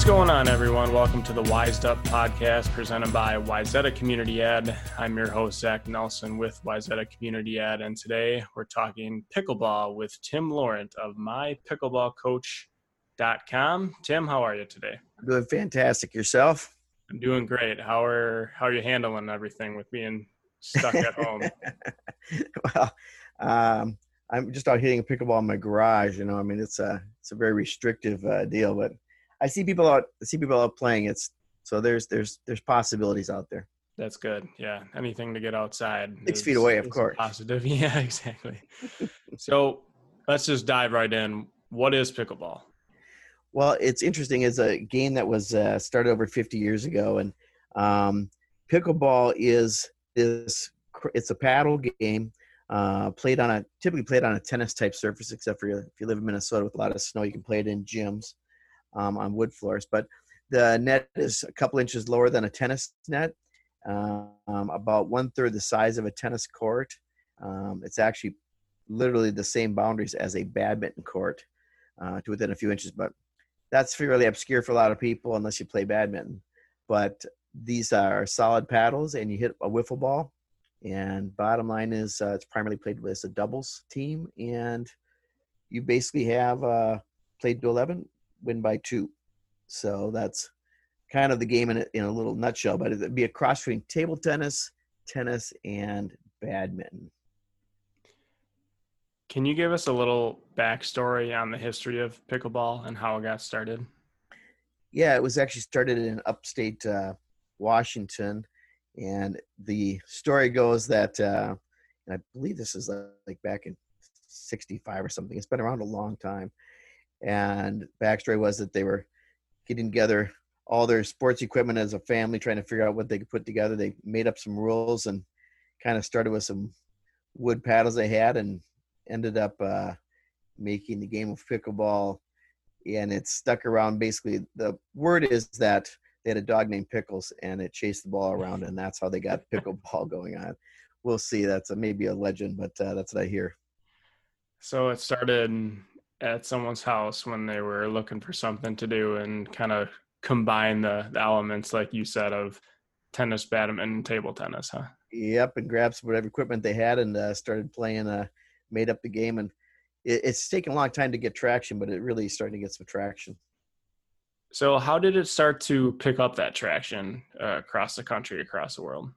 What's going on, everyone? Welcome to the Wised Up podcast presented by Wayzata Community Ed. I'm your host, Zach Nelson with Wayzata Community Ed, and today we're talking pickleball with Tim Laurent of mypickleballcoach.com. Tim, how are you today? I'm doing fantastic. Yourself? I'm doing great. How are how are you handling everything with being stuck at home? well, um, I'm just out hitting a pickleball in my garage. You know, I mean, it's a it's a very restrictive uh, deal, but I see people out. I see people out playing. It's so there's there's there's possibilities out there. That's good. Yeah, anything to get outside. Six is, feet away, of course. Positive. Yeah, exactly. so let's just dive right in. What is pickleball? Well, it's interesting. It's a game that was uh, started over 50 years ago, and um, pickleball is this. It's a paddle game uh, played on a typically played on a tennis type surface, except for if you live in Minnesota with a lot of snow, you can play it in gyms um, on wood floors. But the net is a couple inches lower than a tennis net, um, about one third the size of a tennis court. Um, it's actually literally the same boundaries as a badminton court uh, to within a few inches, but that's fairly obscure for a lot of people unless you play badminton. But these are solid paddles, and you hit a wiffle ball. And bottom line is, uh, it's primarily played with a doubles team, and you basically have uh, played to 11, win by two. So that's kind of the game in a, in a little nutshell. But it'd be a cross between table tennis, tennis, and badminton. Can you give us a little backstory on the history of pickleball and how it got started? Yeah, it was actually started in upstate uh, Washington, and the story goes that, uh, and I believe this is like back in '65 or something. It's been around a long time, and backstory was that they were getting together all their sports equipment as a family, trying to figure out what they could put together. They made up some rules and kind of started with some wood paddles they had, and ended up uh, making the game of pickleball, and it stuck around. Basically, the word is that they had a dog named Pickles, and it chased the ball around, and that's how they got pickleball going on. We'll see. That's a, maybe a legend, but uh, that's what I hear. So it started at someone's house when they were looking for something to do and kind of combine the, the elements, like you said, of tennis, badminton, and table tennis, huh? Yep, and grabbed some whatever equipment they had and uh, started playing. Uh, made up the game, and it, it's taken a long time to get traction, but it really starting to get some traction. So, how did it start to pick up that traction uh, across the country, across the world?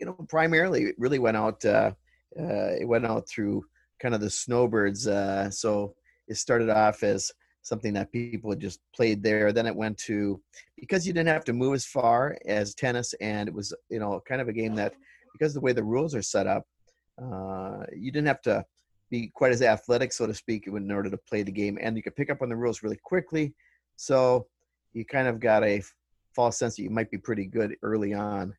You know, primarily it really went out. Uh, uh, it went out through kind of the snowbirds. Uh, so it started off as something that people had just played there. Then it went to because you didn't have to move as far as tennis, and it was you know kind of a game that because the way the rules are set up, uh, you didn't have to be quite as athletic, so to speak, in order to play the game, and you could pick up on the rules really quickly. So you kind of got a false sense that you might be pretty good early on,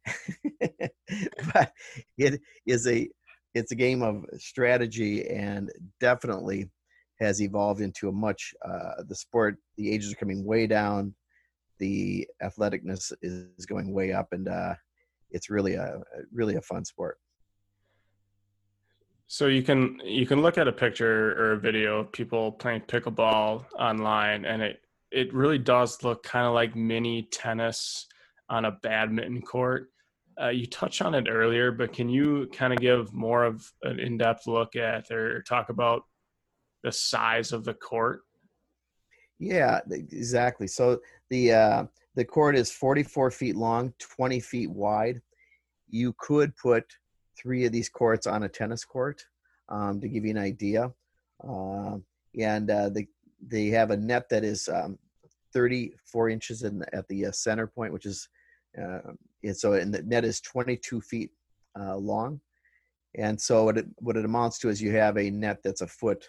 but it is a it's a game of strategy and definitely has evolved into a much uh, the sport the ages are coming way down the athleticness is going way up and uh, it's really a really a fun sport so you can you can look at a picture or a video of people playing pickleball online, and it it really does look kind of like mini tennis on a badminton court. Uh, you touched on it earlier, but can you kind of give more of an in-depth look at or talk about the size of the court? Yeah, exactly. So the uh, the court is 44 feet long, 20 feet wide. You could put three of these courts on a tennis court um, to give you an idea. Uh, and uh, they they have a net that is um, 34 inches in the, at the uh, center point, which is uh, so and the net is 22 feet uh, long. And so what it what it amounts to is you have a net that's a foot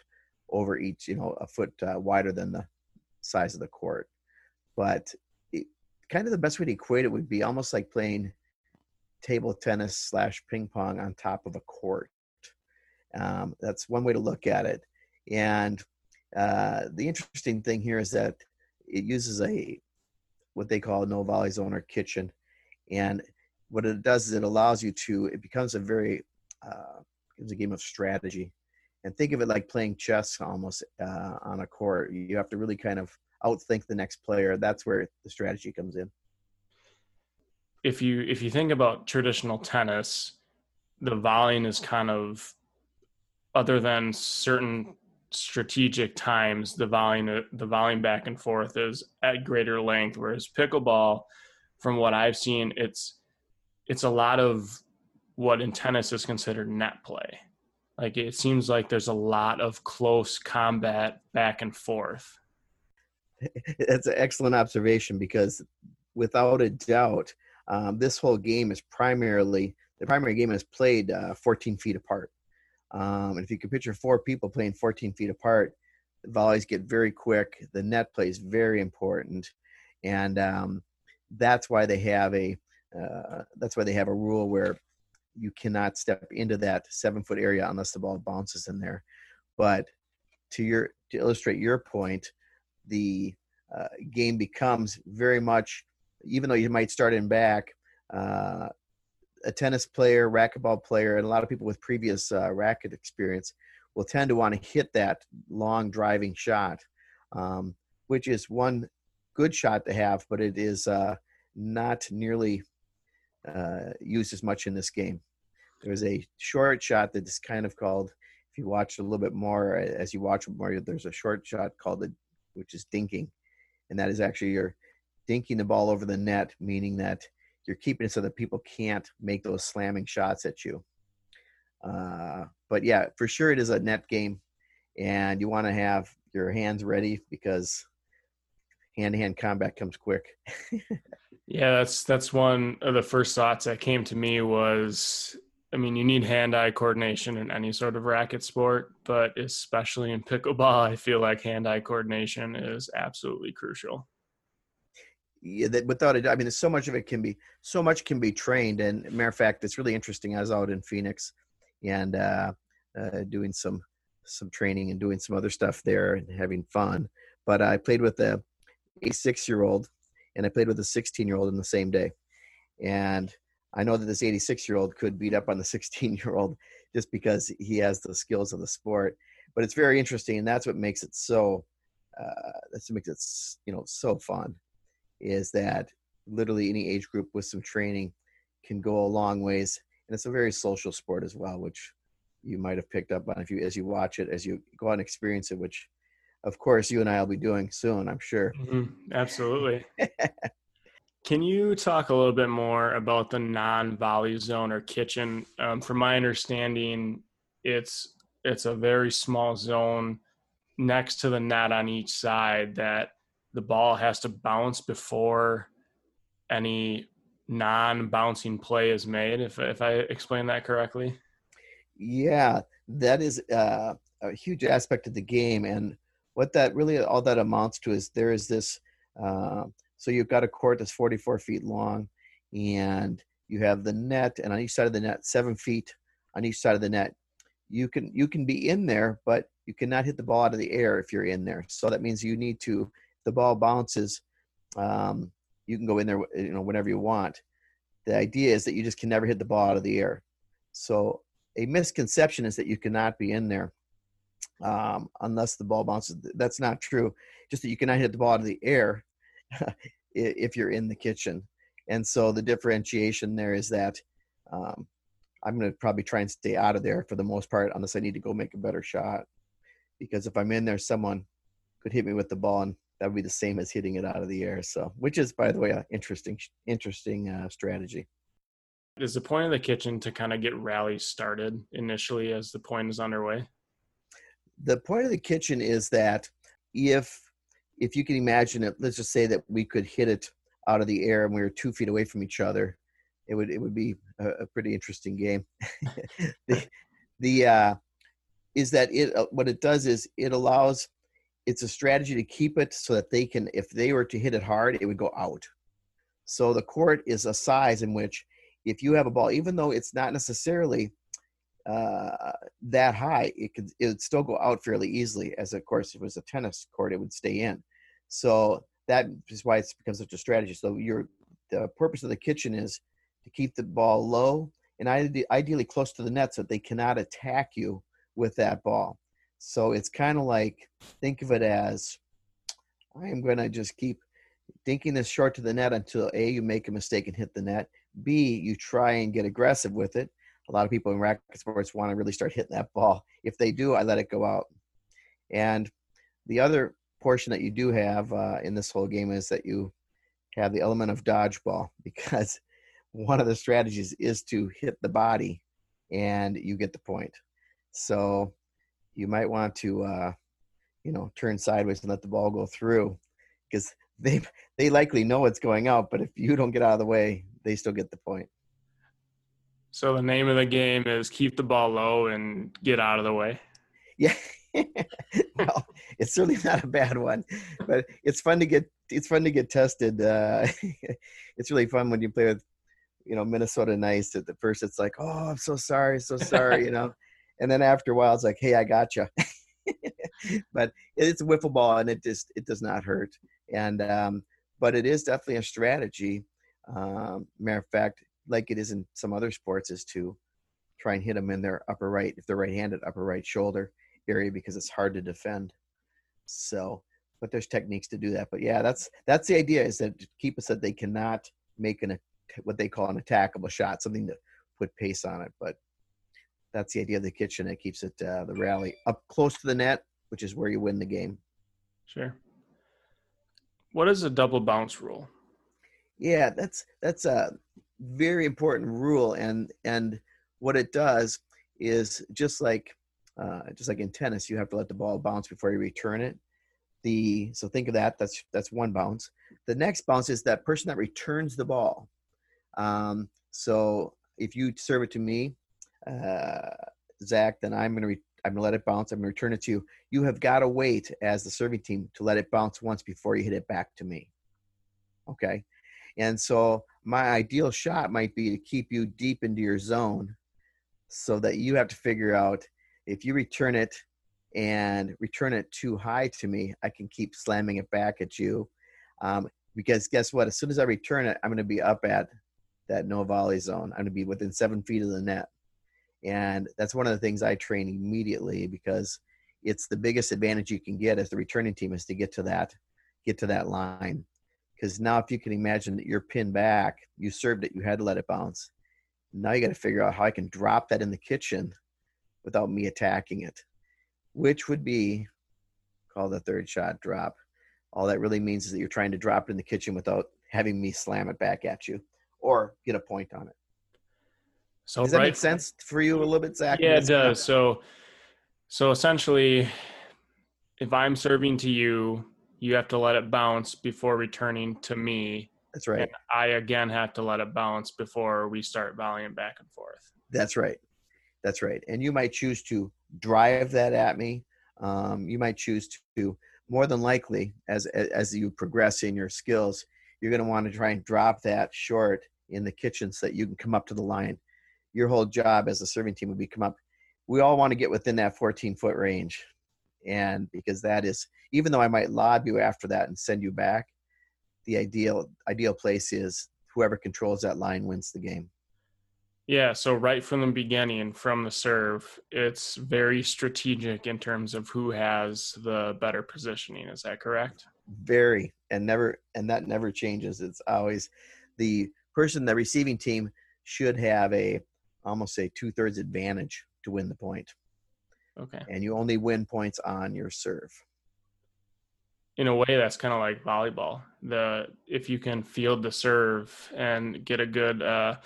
over each, you know, a foot uh, wider than the size of the court. But it, kind of the best way to equate it would be almost like playing table tennis slash ping pong on top of a court. Um, that's one way to look at it. And uh, the interesting thing here is that it uses a what they call a no volley zone or kitchen, and what it does is it allows you to. It becomes a very uh, it's a game of strategy, and think of it like playing chess almost uh, on a court. You have to really kind of outthink the next player. That's where the strategy comes in. If you if you think about traditional tennis, the volleying is kind of other than certain strategic times the volume the volume back and forth is at greater length whereas pickleball from what i've seen it's it's a lot of what in tennis is considered net play like it seems like there's a lot of close combat back and forth that's an excellent observation because without a doubt um, this whole game is primarily the primary game is played uh, 14 feet apart um, and if you can picture four people playing 14 feet apart, the volleys get very quick. The net play is very important, and um, that's why they have a uh, that's why they have a rule where you cannot step into that seven foot area unless the ball bounces in there. But to your to illustrate your point, the uh, game becomes very much even though you might start in back, uh, a tennis player, racquetball player, and a lot of people with previous uh, racket experience will tend to want to hit that long driving shot, um, which is one good shot to have, but it is uh, not nearly uh, used as much in this game. There's a short shot that is kind of called, if you watch a little bit more, as you watch more, there's a short shot called the, which is dinking, and that is actually you're dinking the ball over the net, meaning that you're keeping it so that people can't make those slamming shots at you. Uh, but yeah, for sure it is a net game, and you want to have your hands ready because hand-to-hand combat comes quick. yeah, that's that's one of the first thoughts that came to me was I mean, you need hand-eye coordination in any sort of racket sport, but especially in pickleball, I feel like hand-eye coordination is absolutely crucial yeah, that without it, I mean, so much of it can be so much can be trained. And matter of fact, it's really interesting. I was out in Phoenix and uh, uh, doing some some training and doing some other stuff there and having fun. But I played with a, a six year old and I played with a 16 year old in the same day. And I know that this 86 year old could beat up on the 16 year old just because he has the skills of the sport. But it's very interesting, and that's what makes it so. Uh, that's what makes it you know so fun is that literally any age group with some training can go a long ways and it's a very social sport as well which you might have picked up on if you as you watch it as you go out and experience it which of course you and i will be doing soon i'm sure mm-hmm. absolutely can you talk a little bit more about the non-volley zone or kitchen um, from my understanding it's it's a very small zone next to the net on each side that the ball has to bounce before any non-bouncing play is made. If if I explain that correctly. Yeah, that is uh, a huge aspect of the game, and what that really all that amounts to is there is this. Uh, so you've got a court that's 44 feet long, and you have the net, and on each side of the net, seven feet on each side of the net. You can you can be in there, but you cannot hit the ball out of the air if you're in there. So that means you need to the ball bounces, um, you can go in there, you know, whenever you want. The idea is that you just can never hit the ball out of the air. So a misconception is that you cannot be in there um, unless the ball bounces. That's not true. Just that you cannot hit the ball out of the air if you're in the kitchen. And so the differentiation there is that um, I'm going to probably try and stay out of there for the most part, unless I need to go make a better shot. Because if I'm in there, someone could hit me with the ball and that would be the same as hitting it out of the air. So, which is, by the way, an interesting, interesting uh, strategy. Is the point of the kitchen to kind of get rallies started initially as the point is underway? The point of the kitchen is that if if you can imagine it, let's just say that we could hit it out of the air and we were two feet away from each other, it would it would be a, a pretty interesting game. the the uh, is that it uh, what it does is it allows it's a strategy to keep it so that they can, if they were to hit it hard, it would go out. So the court is a size in which if you have a ball, even though it's not necessarily uh, that high, it could it would still go out fairly easily. As of course, if it was a tennis court, it would stay in. So that is why it's become such a strategy. So your the purpose of the kitchen is to keep the ball low and ideally close to the net so that they cannot attack you with that ball. So it's kind of like think of it as I am going to just keep dinking this short to the net until A, you make a mistake and hit the net. B, you try and get aggressive with it. A lot of people in racket sports want to really start hitting that ball. If they do, I let it go out. And the other portion that you do have uh, in this whole game is that you have the element of dodgeball because one of the strategies is to hit the body and you get the point. So you might want to, uh, you know, turn sideways and let the ball go through because they they likely know it's going out. But if you don't get out of the way, they still get the point. So the name of the game is keep the ball low and get out of the way. Yeah. well, it's certainly not a bad one, but it's fun to get it's fun to get tested. Uh, it's really fun when you play with you know Minnesota Nice. At the first, it's like, oh, I'm so sorry, so sorry, you know, and then after a while, it's like, hey, I got you. but it's a wiffle ball, and it just it does not hurt. And um, but it is definitely a strategy. Um, matter of fact, like it is in some other sports, is to try and hit them in their upper right, if they're right-handed, upper right shoulder area because it's hard to defend. So, but there's techniques to do that. But yeah, that's that's the idea is that keep us that they cannot make an what they call an attackable shot, something to put pace on it. But that's the idea of the kitchen. It keeps it uh, the rally up close to the net, which is where you win the game. Sure. What is a double bounce rule? Yeah, that's that's a very important rule, and and what it does is just like uh, just like in tennis, you have to let the ball bounce before you return it. The so think of that. That's that's one bounce. The next bounce is that person that returns the ball. Um, so if you serve it to me, uh, Zach, then I'm going to re- I'm going to let it bounce. I'm going to return it to you. You have got to wait as the serving team to let it bounce once before you hit it back to me. Okay. And so my ideal shot might be to keep you deep into your zone so that you have to figure out if you return it and return it too high to me, I can keep slamming it back at you. Um, because guess what? As soon as I return it, I'm going to be up at that no volley zone. I'm going to be within seven feet of the net. And that's one of the things I train immediately because it's the biggest advantage you can get as the returning team is to get to that, get to that line. Because now, if you can imagine that you're pinned back, you served it, you had to let it bounce. Now you got to figure out how I can drop that in the kitchen without me attacking it, which would be called the third shot drop. All that really means is that you're trying to drop it in the kitchen without having me slam it back at you or get a point on it. So does that right, make sense for you a little bit, Zach? Yeah, it does. So, so essentially, if I'm serving to you, you have to let it bounce before returning to me. That's right. And I again have to let it bounce before we start volleying back and forth. That's right. That's right. And you might choose to drive that at me. Um, you might choose to, more than likely, as as you progress in your skills, you're going to want to try and drop that short in the kitchen so that you can come up to the line. Your whole job as a serving team would be come up. We all want to get within that 14 foot range, and because that is, even though I might lob you after that and send you back, the ideal ideal place is whoever controls that line wins the game. Yeah, so right from the beginning, from the serve, it's very strategic in terms of who has the better positioning. Is that correct? Very, and never, and that never changes. It's always the person, the receiving team should have a almost say two thirds advantage to win the point. Okay. And you only win points on your serve. In a way, that's kind of like volleyball. The if you can field the serve and get a good uh,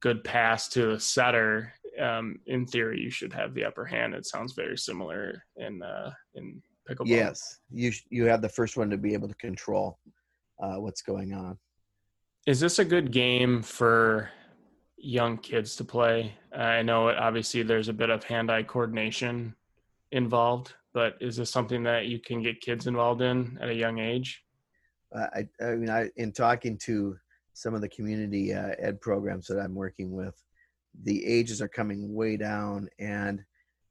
good pass to the setter, um, in theory, you should have the upper hand. It sounds very similar in uh, in pickleball. Yes, you you have the first one to be able to control uh, what's going on. Is this a good game for young kids to play? I know it, obviously there's a bit of hand-eye coordination involved, but is this something that you can get kids involved in at a young age? Uh, I, I mean, I in talking to some of the community uh, ed programs that I'm working with, the ages are coming way down. And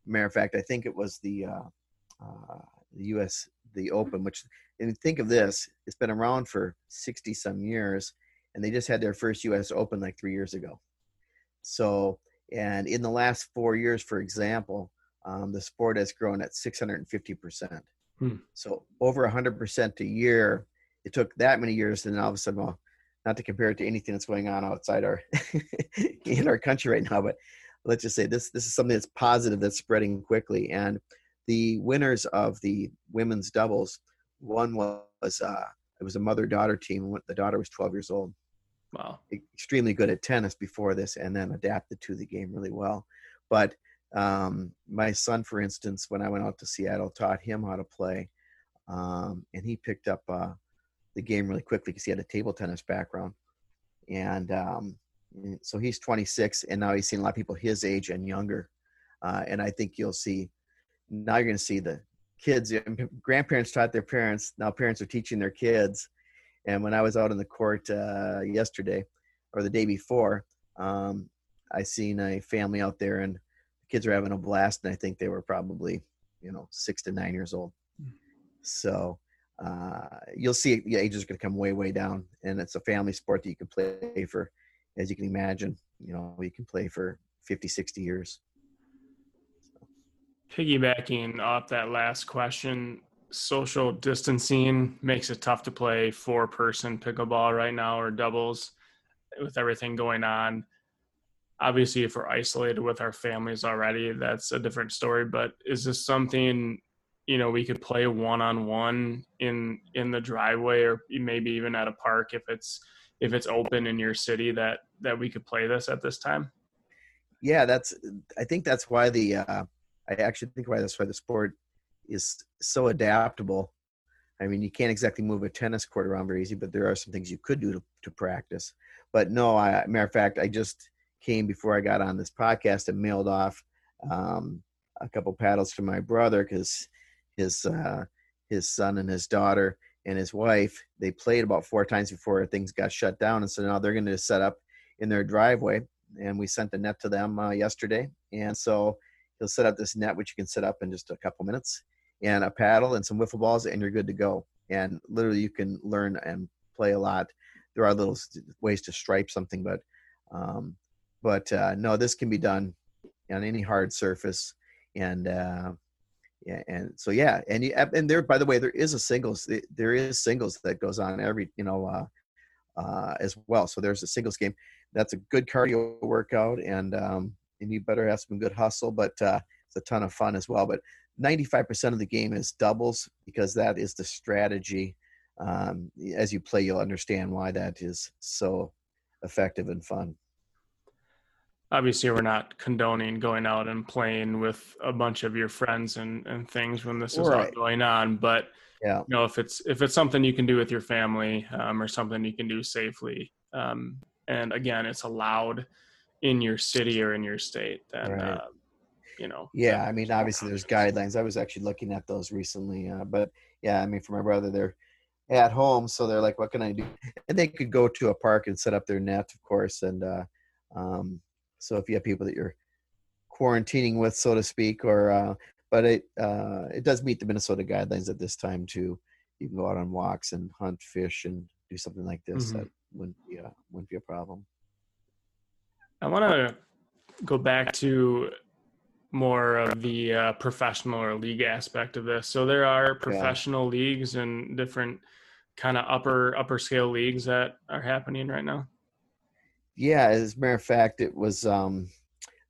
matter of fact, I think it was the uh, uh, the U.S. the Open, which and think of this, it's been around for 60 some years, and they just had their first U.S. Open like three years ago. So, and in the last four years, for example, um, the sport has grown at 650 percent. Hmm. So over 100% a year. It took that many years, and all of a sudden, well, not to compare it to anything that's going on outside our in our country right now, but let's just say this this is something that's positive that's spreading quickly. And the winners of the women's doubles, one was uh, it was a mother daughter team. The daughter was 12 years old. Wow, extremely good at tennis before this, and then adapted to the game really well. But um, my son, for instance, when I went out to Seattle, taught him how to play, um, and he picked up uh, the game really quickly because he had a table tennis background. And um, so he's 26, and now he's seen a lot of people his age and younger. Uh, and I think you'll see now you're going to see the kids. Grandparents taught their parents. Now parents are teaching their kids. And when I was out in the court uh, yesterday or the day before, um, I seen a family out there and kids are having a blast and i think they were probably you know six to nine years old. So uh, you'll see the age is going to come way way down and it's a family sport that you can play for as you can imagine you know you can play for 50 60 years. Piggybacking off that last question social distancing makes it tough to play four person pickleball right now or doubles with everything going on obviously if we're isolated with our families already that's a different story but is this something you know we could play one on one in in the driveway or maybe even at a park if it's if it's open in your city that that we could play this at this time? Yeah that's i think that's why the uh i actually think why that's why the sport is so adaptable. I mean you can't exactly move a tennis court around very easy but there are some things you could do to, to practice. But no i matter of fact i just came before I got on this podcast and mailed off um, a couple paddles to my brother because his uh, his son and his daughter and his wife they played about four times before things got shut down, and so now they're going to set up in their driveway. And we sent the net to them uh, yesterday, and so he'll set up this net which you can set up in just a couple minutes, and a paddle and some wiffle balls, and you're good to go. And literally, you can learn and play a lot. There are little ways to stripe something, but um, but uh, no, this can be done on any hard surface, and uh, yeah, and so yeah, and you, and there, by the way, there is a singles, there is singles that goes on every, you know, uh, uh, as well. So there's a singles game. That's a good cardio workout, and um, and you better have some good hustle, but uh, it's a ton of fun as well. But 95% of the game is doubles because that is the strategy. Um, as you play, you'll understand why that is so effective and fun obviously we're not condoning going out and playing with a bunch of your friends and, and things when this is right. all going on but yeah you know if it's if it's something you can do with your family um, or something you can do safely um, and again it's allowed in your city or in your state then right. uh, you know yeah i mean obviously there's guidelines i was actually looking at those recently uh, but yeah i mean for my brother they're at home so they're like what can i do and they could go to a park and set up their net of course and uh, um, so if you have people that you're quarantining with, so to speak, or uh, but it uh, it does meet the Minnesota guidelines at this time too. You can go out on walks and hunt, fish, and do something like this. Mm-hmm. That wouldn't be a wouldn't be a problem. I want to go back to more of the uh, professional or league aspect of this. So there are professional yeah. leagues and different kind of upper upper scale leagues that are happening right now yeah, as a matter of fact, it was. Um,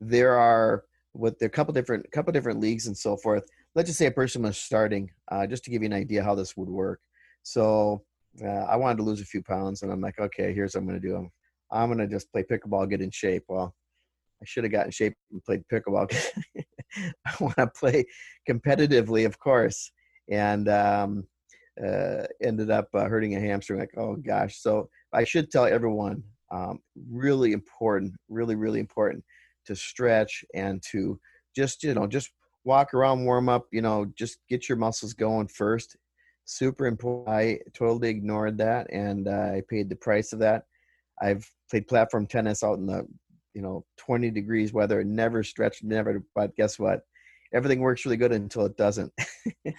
there are what there are a couple different couple different leagues and so forth. Let's just say a person was starting, uh, just to give you an idea how this would work. So uh, I wanted to lose a few pounds, and I'm like, okay, here's what I'm going to do. I'm, I'm going to just play pickleball, get in shape. Well, I should have gotten in shape and played pickleball. I want to play competitively, of course, and um, uh, ended up uh, hurting a hamstring. Like, oh gosh! So I should tell everyone um, really important, really, really important to stretch and to just, you know, just walk around, warm up, you know, just get your muscles going first. Super important. I totally ignored that and uh, I paid the price of that. I've played platform tennis out in the, you know, 20 degrees weather, never stretched, never, but guess what? Everything works really good until it doesn't. and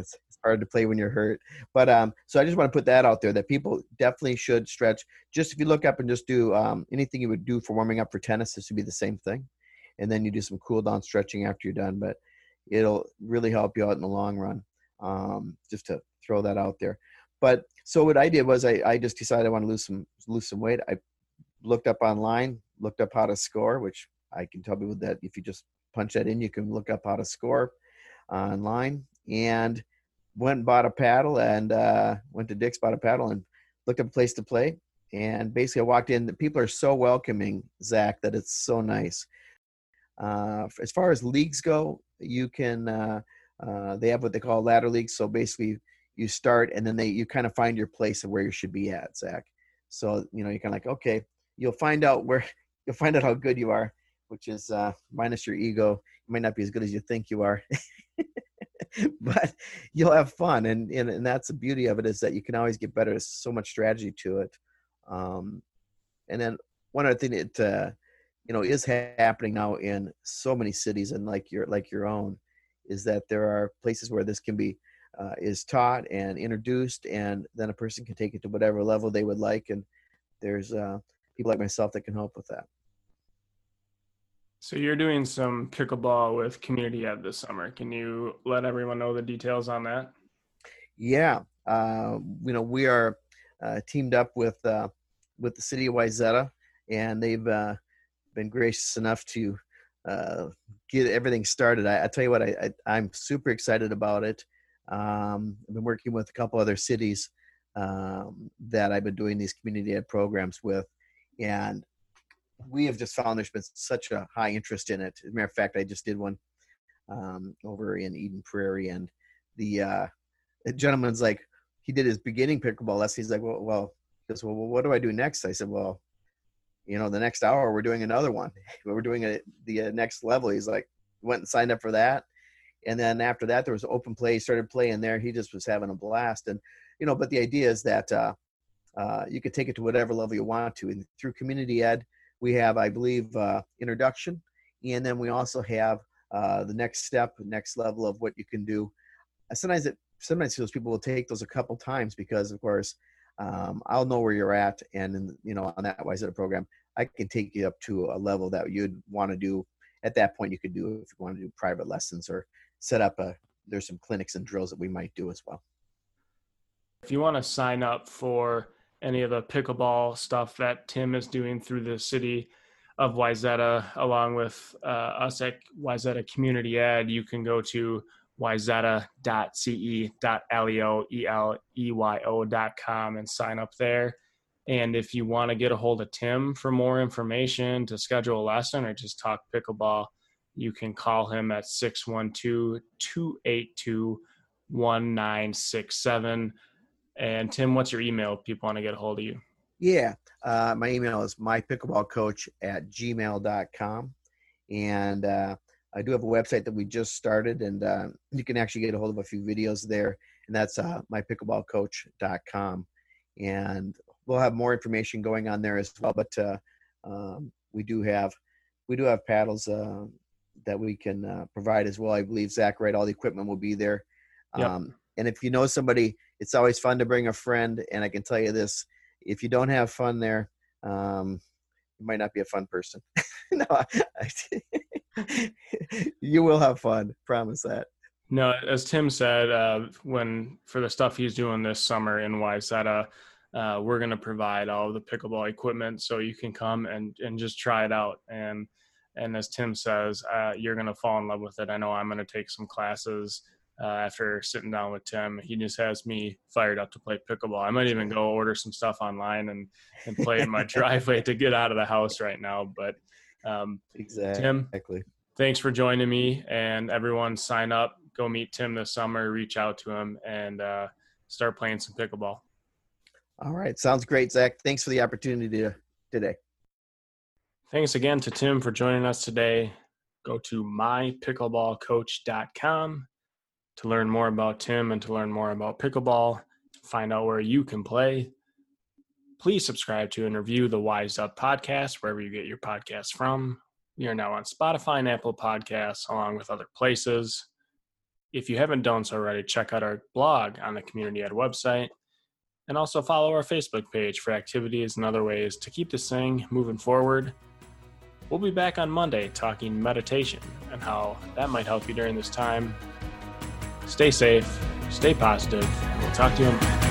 it's, it's hard to play when you're hurt. But um, so I just want to put that out there that people definitely should stretch. Just if you look up and just do um, anything you would do for warming up for tennis, this would be the same thing. And then you do some cool down stretching after you're done, but it'll really help you out in the long run. Um, just to throw that out there. But so what I did was I, I just decided I want to lose some lose some weight. I looked up online, looked up how to score, which I can tell people that if you just punch that in, you can look up how to score online. And went and bought a paddle and uh, went to Dick's, bought a paddle and looked up a place to play. And basically, I walked in. The people are so welcoming, Zach, that it's so nice. Uh, as far as leagues go, you can. Uh, uh, they have what they call ladder leagues. So basically, you start and then they you kind of find your place of where you should be at, Zach. So you know you're kind of like, okay, you'll find out where you'll find out how good you are, which is uh, minus your ego. You might not be as good as you think you are. but you'll have fun and, and and that's the beauty of it is that you can always get better there's so much strategy to it um, and then one other thing that uh, you know is happening now in so many cities and like your like your own is that there are places where this can be uh, is taught and introduced and then a person can take it to whatever level they would like and there's uh, people like myself that can help with that so you're doing some pickleball with Community Ed this summer. Can you let everyone know the details on that? Yeah, uh, you know we are uh, teamed up with uh, with the city of Wayzata, and they've uh, been gracious enough to uh, get everything started. I, I tell you what, I, I am super excited about it. Um, I've been working with a couple other cities um, that I've been doing these community ed programs with, and we have just found there's been such a high interest in it. As a matter of fact, I just did one um, over in Eden Prairie, and the, uh, the gentleman's like, he did his beginning pickleball lesson. He's like, well, well, goes, well, what do I do next? I said, well, you know, the next hour we're doing another one. we're doing a, the uh, next level. He's like, went and signed up for that. And then after that, there was open play. He started playing there. He just was having a blast. And, you know, but the idea is that uh, uh, you could take it to whatever level you want to. And through community ed, we have, I believe, uh, introduction, and then we also have uh, the next step, next level of what you can do. Sometimes it, sometimes those people will take those a couple times because, of course, um, I'll know where you're at, and in, you know, on that Wayzata program, I can take you up to a level that you'd want to do. At that point, you could do if you want to do private lessons or set up a. There's some clinics and drills that we might do as well. If you want to sign up for any of the pickleball stuff that Tim is doing through the city of Wayzata, along with uh, us at Wayzata Community Ed, you can go to wayzata.ce.leoeleo.com and sign up there. And if you want to get a hold of Tim for more information, to schedule a lesson, or just talk pickleball, you can call him at 612 282 1967 and Tim, what's your email if people want to get a hold of you? Yeah, uh, my email is mypickleballcoach at gmail.com. And uh, I do have a website that we just started, and uh, you can actually get a hold of a few videos there. And that's uh, mypickleballcoach.com. And we'll have more information going on there as well. But uh, um, we do have we do have paddles uh, that we can uh, provide as well. I believe Zach, right? All the equipment will be there. Yep. Um, and if you know somebody, it's always fun to bring a friend. And I can tell you this: if you don't have fun there, um, you might not be a fun person. no, I, you will have fun. Promise that. No, as Tim said, uh, when for the stuff he's doing this summer in Wayzata, uh, we're going to provide all the pickleball equipment so you can come and and just try it out. And and as Tim says, uh, you're going to fall in love with it. I know I'm going to take some classes uh, after sitting down with Tim. He just has me fired up to play pickleball. I might even go order some stuff online and, and play in my driveway to get out of the house right now. But um, exactly. Tim, thanks for joining me. And everyone, sign up, go meet Tim this summer, reach out to him, and uh, start playing some pickleball. All right. Sounds great, Zach. Thanks for the opportunity to, today. Thanks again to Tim for joining us today. Go to mypickleballcoach.com to learn more about Tim and to learn more about pickleball, find out where you can play, please subscribe to and review the Wise Up podcast wherever you get your podcasts from. We are now on Spotify and Apple Podcasts, along with other places. If you haven't done so already, check out our blog on the Community Ed website. And also follow our Facebook page for activities and other ways to keep this thing moving forward. We'll be back on Monday talking meditation and how that might help you during this time Stay safe, stay positive, we'll talk to you